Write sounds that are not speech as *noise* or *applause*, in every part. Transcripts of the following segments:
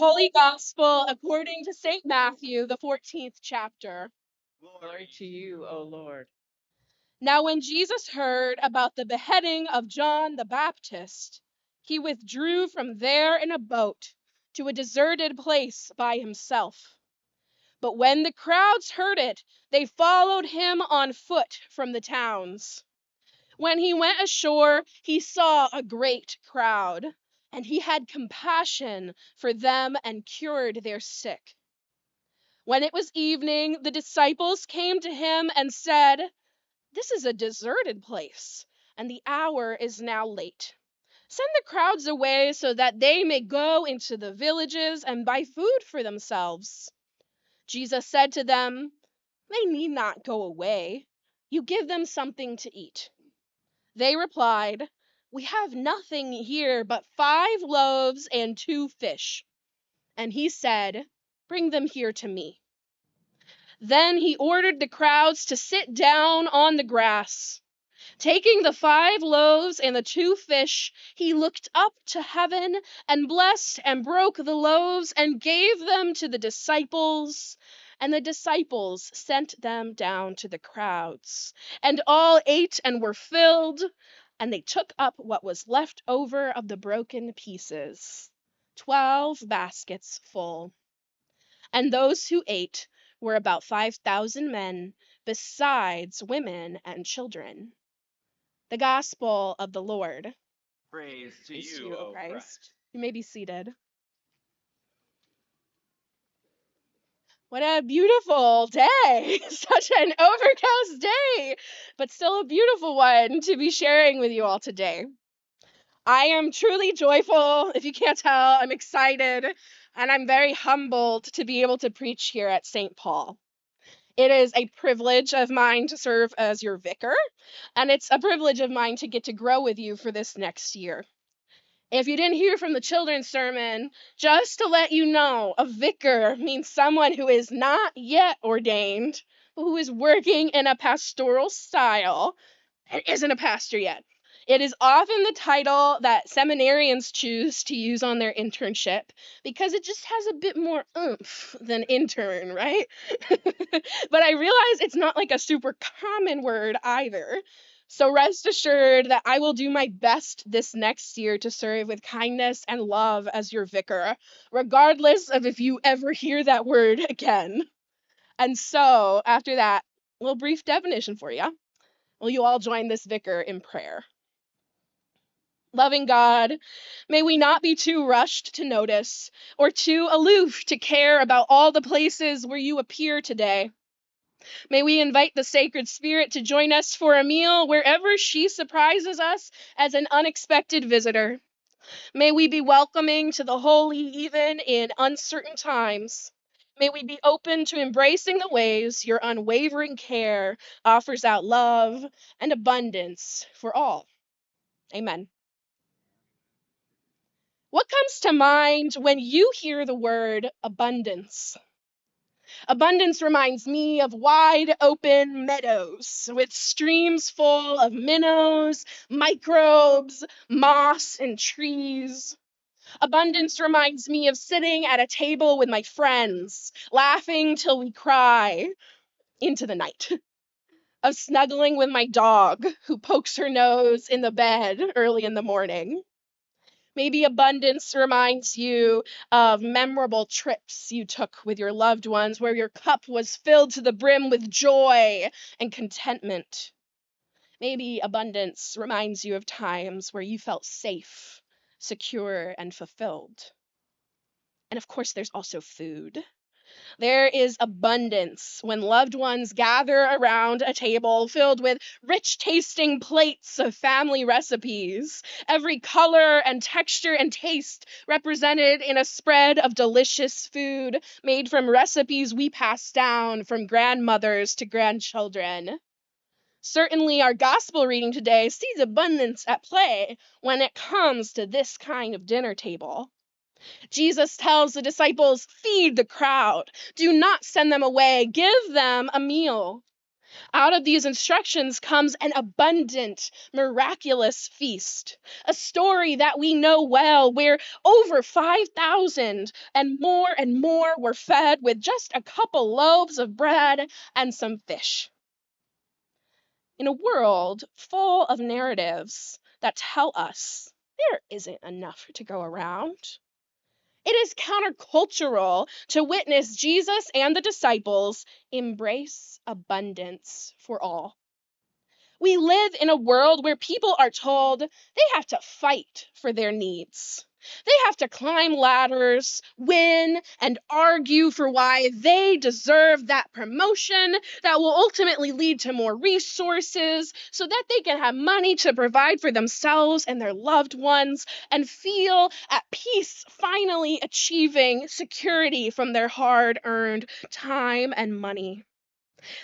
Holy Gospel according to St. Matthew, the 14th chapter. Glory to you, O Lord. Now, when Jesus heard about the beheading of John the Baptist, he withdrew from there in a boat to a deserted place by himself. But when the crowds heard it, they followed him on foot from the towns. When he went ashore, he saw a great crowd, and he had compassion for them and cured their sick. When it was evening, the disciples came to him and said, This is a deserted place, and the hour is now late. Send the crowds away so that they may go into the villages and buy food for themselves. Jesus said to them, They need not go away. You give them something to eat. They replied, We have nothing here but five loaves and two fish. And he said, Bring them here to me. Then he ordered the crowds to sit down on the grass. Taking the five loaves and the two fish, he looked up to heaven and blessed and broke the loaves and gave them to the disciples. And the disciples sent them down to the crowds. And all ate and were filled, and they took up what was left over of the broken pieces twelve baskets full. And those who ate were about five thousand men, besides women and children. The Gospel of the Lord. Praise to Praise you, O Christ. Christ. You may be seated. What a beautiful day! *laughs* Such an overcast day, but still a beautiful one to be sharing with you all today. I am truly joyful. If you can't tell, I'm excited and I'm very humbled to be able to preach here at St. Paul. It is a privilege of mine to serve as your vicar, and it's a privilege of mine to get to grow with you for this next year. If you didn't hear from the children's sermon, just to let you know, a vicar means someone who is not yet ordained, but who is working in a pastoral style and isn't a pastor yet. It is often the title that seminarians choose to use on their internship because it just has a bit more oomph than intern, right? *laughs* but I realize it's not like a super common word either. So rest assured that I will do my best this next year to serve with kindness and love as your vicar, regardless of if you ever hear that word *laughs* again. And so, after that, a little brief definition for you. Will you all join this vicar in prayer? Loving God, may we not be too rushed to notice or too aloof to care about all the places where you appear today. May we invite the sacred spirit to join us for a meal wherever she surprises us as an unexpected visitor. May we be welcoming to the holy even in uncertain times. May we be open to embracing the ways your unwavering care offers out love and abundance for all. Amen. What comes to mind when you hear the word abundance? Abundance reminds me of wide open meadows with streams full of minnows, microbes, moss, and trees. Abundance reminds me of sitting at a table with my friends, laughing till we cry into the night. Of snuggling with my dog, who pokes her nose in the bed early in the morning. Maybe abundance reminds you of memorable trips you took with your loved ones where your cup was filled to the brim with joy and contentment. Maybe abundance reminds you of times where you felt safe, secure, and fulfilled. And of course, there's also food. There is abundance when loved ones gather around a table filled with rich tasting plates of family recipes, every color and texture and taste represented in a spread of delicious food made from recipes we pass down from grandmothers to grandchildren. Certainly, our gospel reading today sees abundance at play when it comes to this kind of dinner table. Jesus tells the disciples, Feed the crowd. Do not send them away. Give them a meal. Out of these instructions comes an abundant, miraculous feast, a story that we know well, where over 5,000 and more and more were fed with just a couple loaves of bread and some fish. In a world full of narratives that tell us there isn't enough to go around, it is countercultural to witness Jesus and the disciples embrace abundance for all. We live in a world where people are told they have to fight for their needs. They have to climb ladders, win, and argue for why they deserve that promotion that will ultimately lead to more resources so that they can have money to provide for themselves and their loved ones and feel at peace, finally achieving security from their hard earned time and money.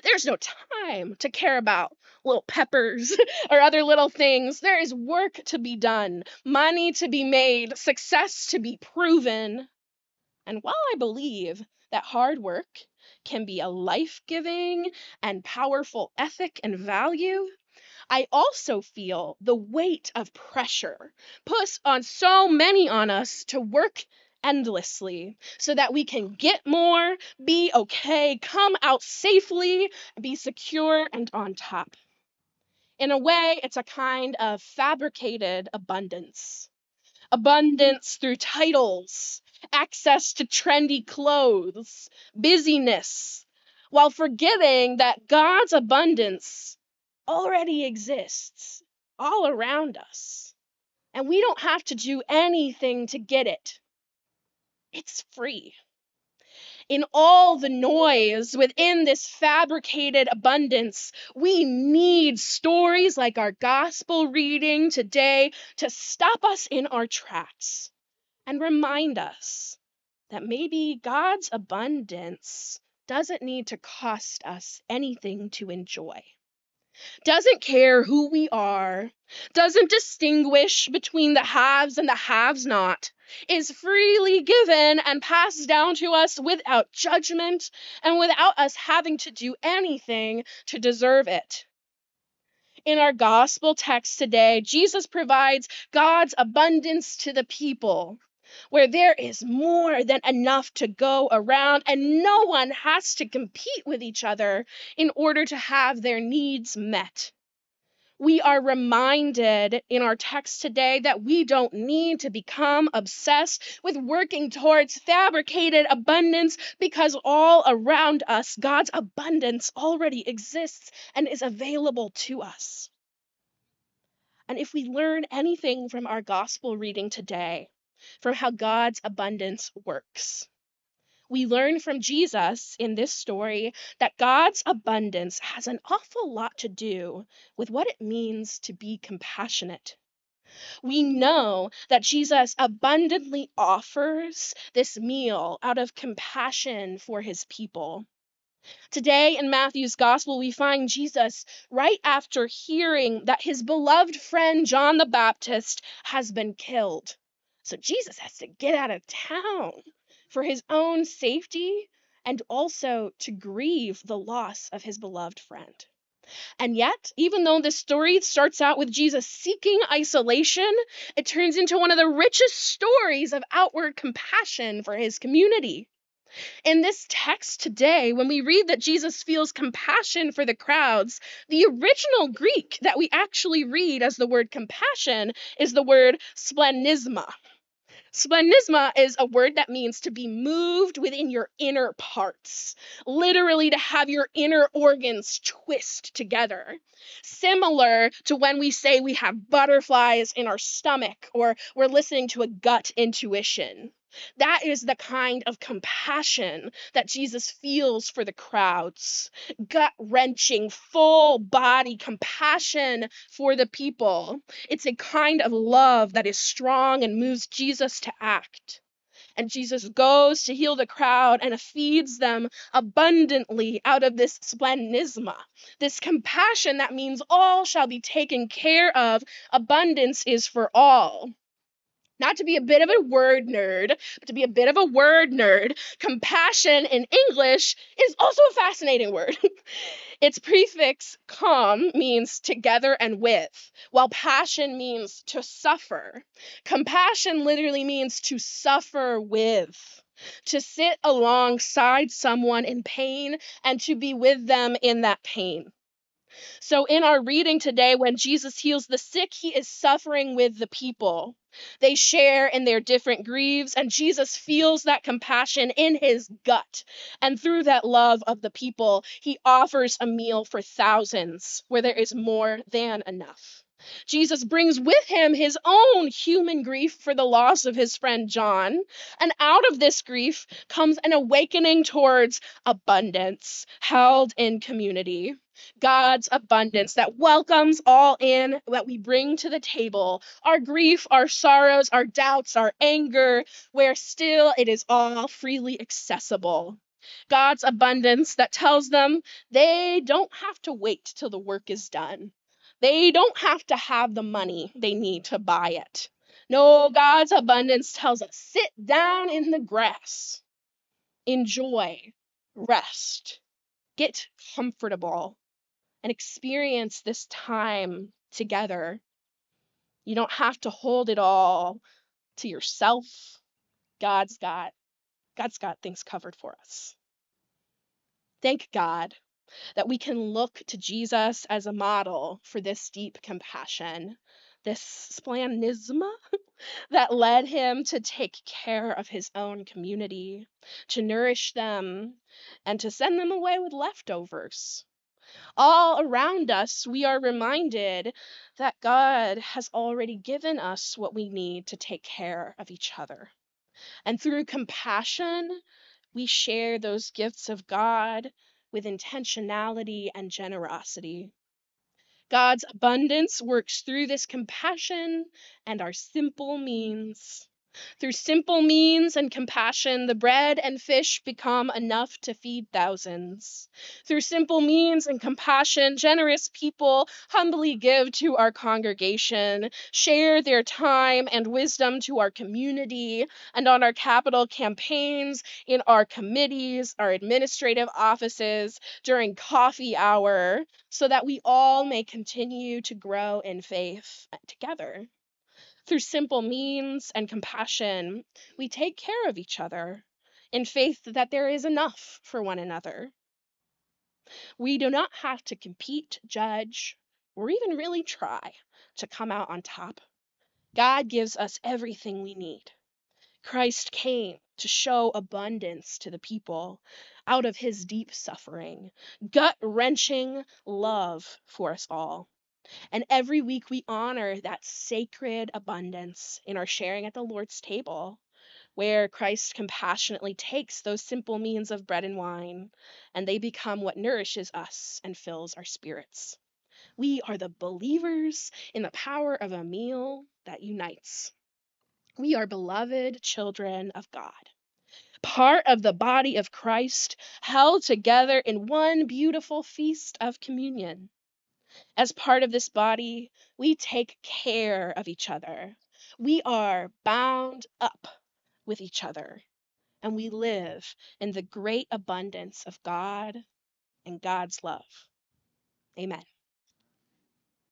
There's no time to care about little peppers *laughs* or other little things. There is work to be done, money to be made, success to be proven. And while I believe that hard work can be a life giving and powerful ethic and value, I also feel the weight of pressure put on so many on us to work endlessly so that we can get more, be okay, come out safely, be secure and on top. In a way, it's a kind of fabricated abundance. Abundance through titles, access to trendy clothes, busyness, while forgetting that God's abundance already exists all around us. And we don't have to do anything to get it. It's free. In all the noise within this fabricated abundance, we need stories like our gospel reading today to stop us in our tracks and remind us that maybe God's abundance doesn't need to cost us anything to enjoy doesn't care who we are, doesn't distinguish between the haves and the haves not, is freely given and passed down to us without judgment and without us having to do anything to deserve it. In our gospel text today, Jesus provides God's abundance to the people where there is more than enough to go around and no one has to compete with each other in order to have their needs met. We are reminded in our text today that we don't need to become obsessed with working towards fabricated abundance because all around us, God's abundance already exists and is available to us. And if we learn anything from our gospel reading today, from how God's abundance works. We learn from Jesus in this story that God's abundance has an awful lot to do with what it means to be compassionate. We know that Jesus abundantly offers this meal out of compassion for his people. Today in Matthew's gospel, we find Jesus right after hearing that his beloved friend John the Baptist has been killed. So Jesus has to get out of town for his own safety and also to grieve the loss of his beloved friend. And yet, even though this story starts out with Jesus seeking isolation, it turns into one of the richest stories of outward compassion for his community. In this text today, when we read that Jesus feels compassion for the crowds, the original Greek that we actually read as the word compassion is the word splenisma. Splenisma is a word that means to be moved within your inner parts, literally to have your inner organs twist together. Similar to when we say we have butterflies in our stomach or we're listening to a gut intuition. That is the kind of compassion that Jesus feels for the crowds. Gut wrenching, full body compassion for the people. It's a kind of love that is strong and moves Jesus to act. And Jesus goes to heal the crowd and feeds them abundantly out of this splenisma, this compassion that means all shall be taken care of. Abundance is for all. Not to be a bit of a word nerd, but to be a bit of a word nerd, compassion in English is also a fascinating word. *laughs* its prefix com means together and with, while passion means to suffer. Compassion literally means to suffer with. To sit alongside someone in pain and to be with them in that pain. So, in our reading today, when Jesus heals the sick, he is suffering with the people. They share in their different grieves, and Jesus feels that compassion in his gut. And through that love of the people, he offers a meal for thousands where there is more than enough. Jesus brings with him his own human grief for the loss of his friend John. And out of this grief comes an awakening towards abundance held in community. God's abundance that welcomes all in that we bring to the table our grief, our sorrows, our doubts, our anger, where still it is all freely accessible. God's abundance that tells them they don't have to wait till the work is done. They don't have to have the money they need to buy it. No, God's abundance tells us sit down in the grass, enjoy, rest, get comfortable, and experience this time together. You don't have to hold it all to yourself. God's got God's got things covered for us. Thank God that we can look to Jesus as a model for this deep compassion, this splanchnizma *laughs* that led him to take care of his own community, to nourish them, and to send them away with leftovers. All around us, we are reminded that God has already given us what we need to take care of each other. And through compassion, we share those gifts of God with intentionality and generosity. God's abundance works through this compassion and our simple means. Through simple means and compassion, the bread and fish become enough to feed thousands. Through simple means and compassion, generous people humbly give to our congregation, share their time and wisdom to our community, and on our capital campaigns, in our committees, our administrative offices, during coffee hour, so that we all may continue to grow in faith together. Through simple means and compassion, we take care of each other in faith that there is enough for one another. We do not have to compete, judge, or even really try to come out on top. God gives us everything we need. Christ came to show abundance to the people out of his deep suffering, gut wrenching love for us all. And every week we honor that sacred abundance in our sharing at the Lord's table, where Christ compassionately takes those simple means of bread and wine, and they become what nourishes us and fills our spirits. We are the believers in the power of a meal that unites. We are beloved children of God, part of the body of Christ, held together in one beautiful feast of communion. As part of this body, we take care of each other. We are bound up with each other, and we live in the great abundance of God and God's love. Amen.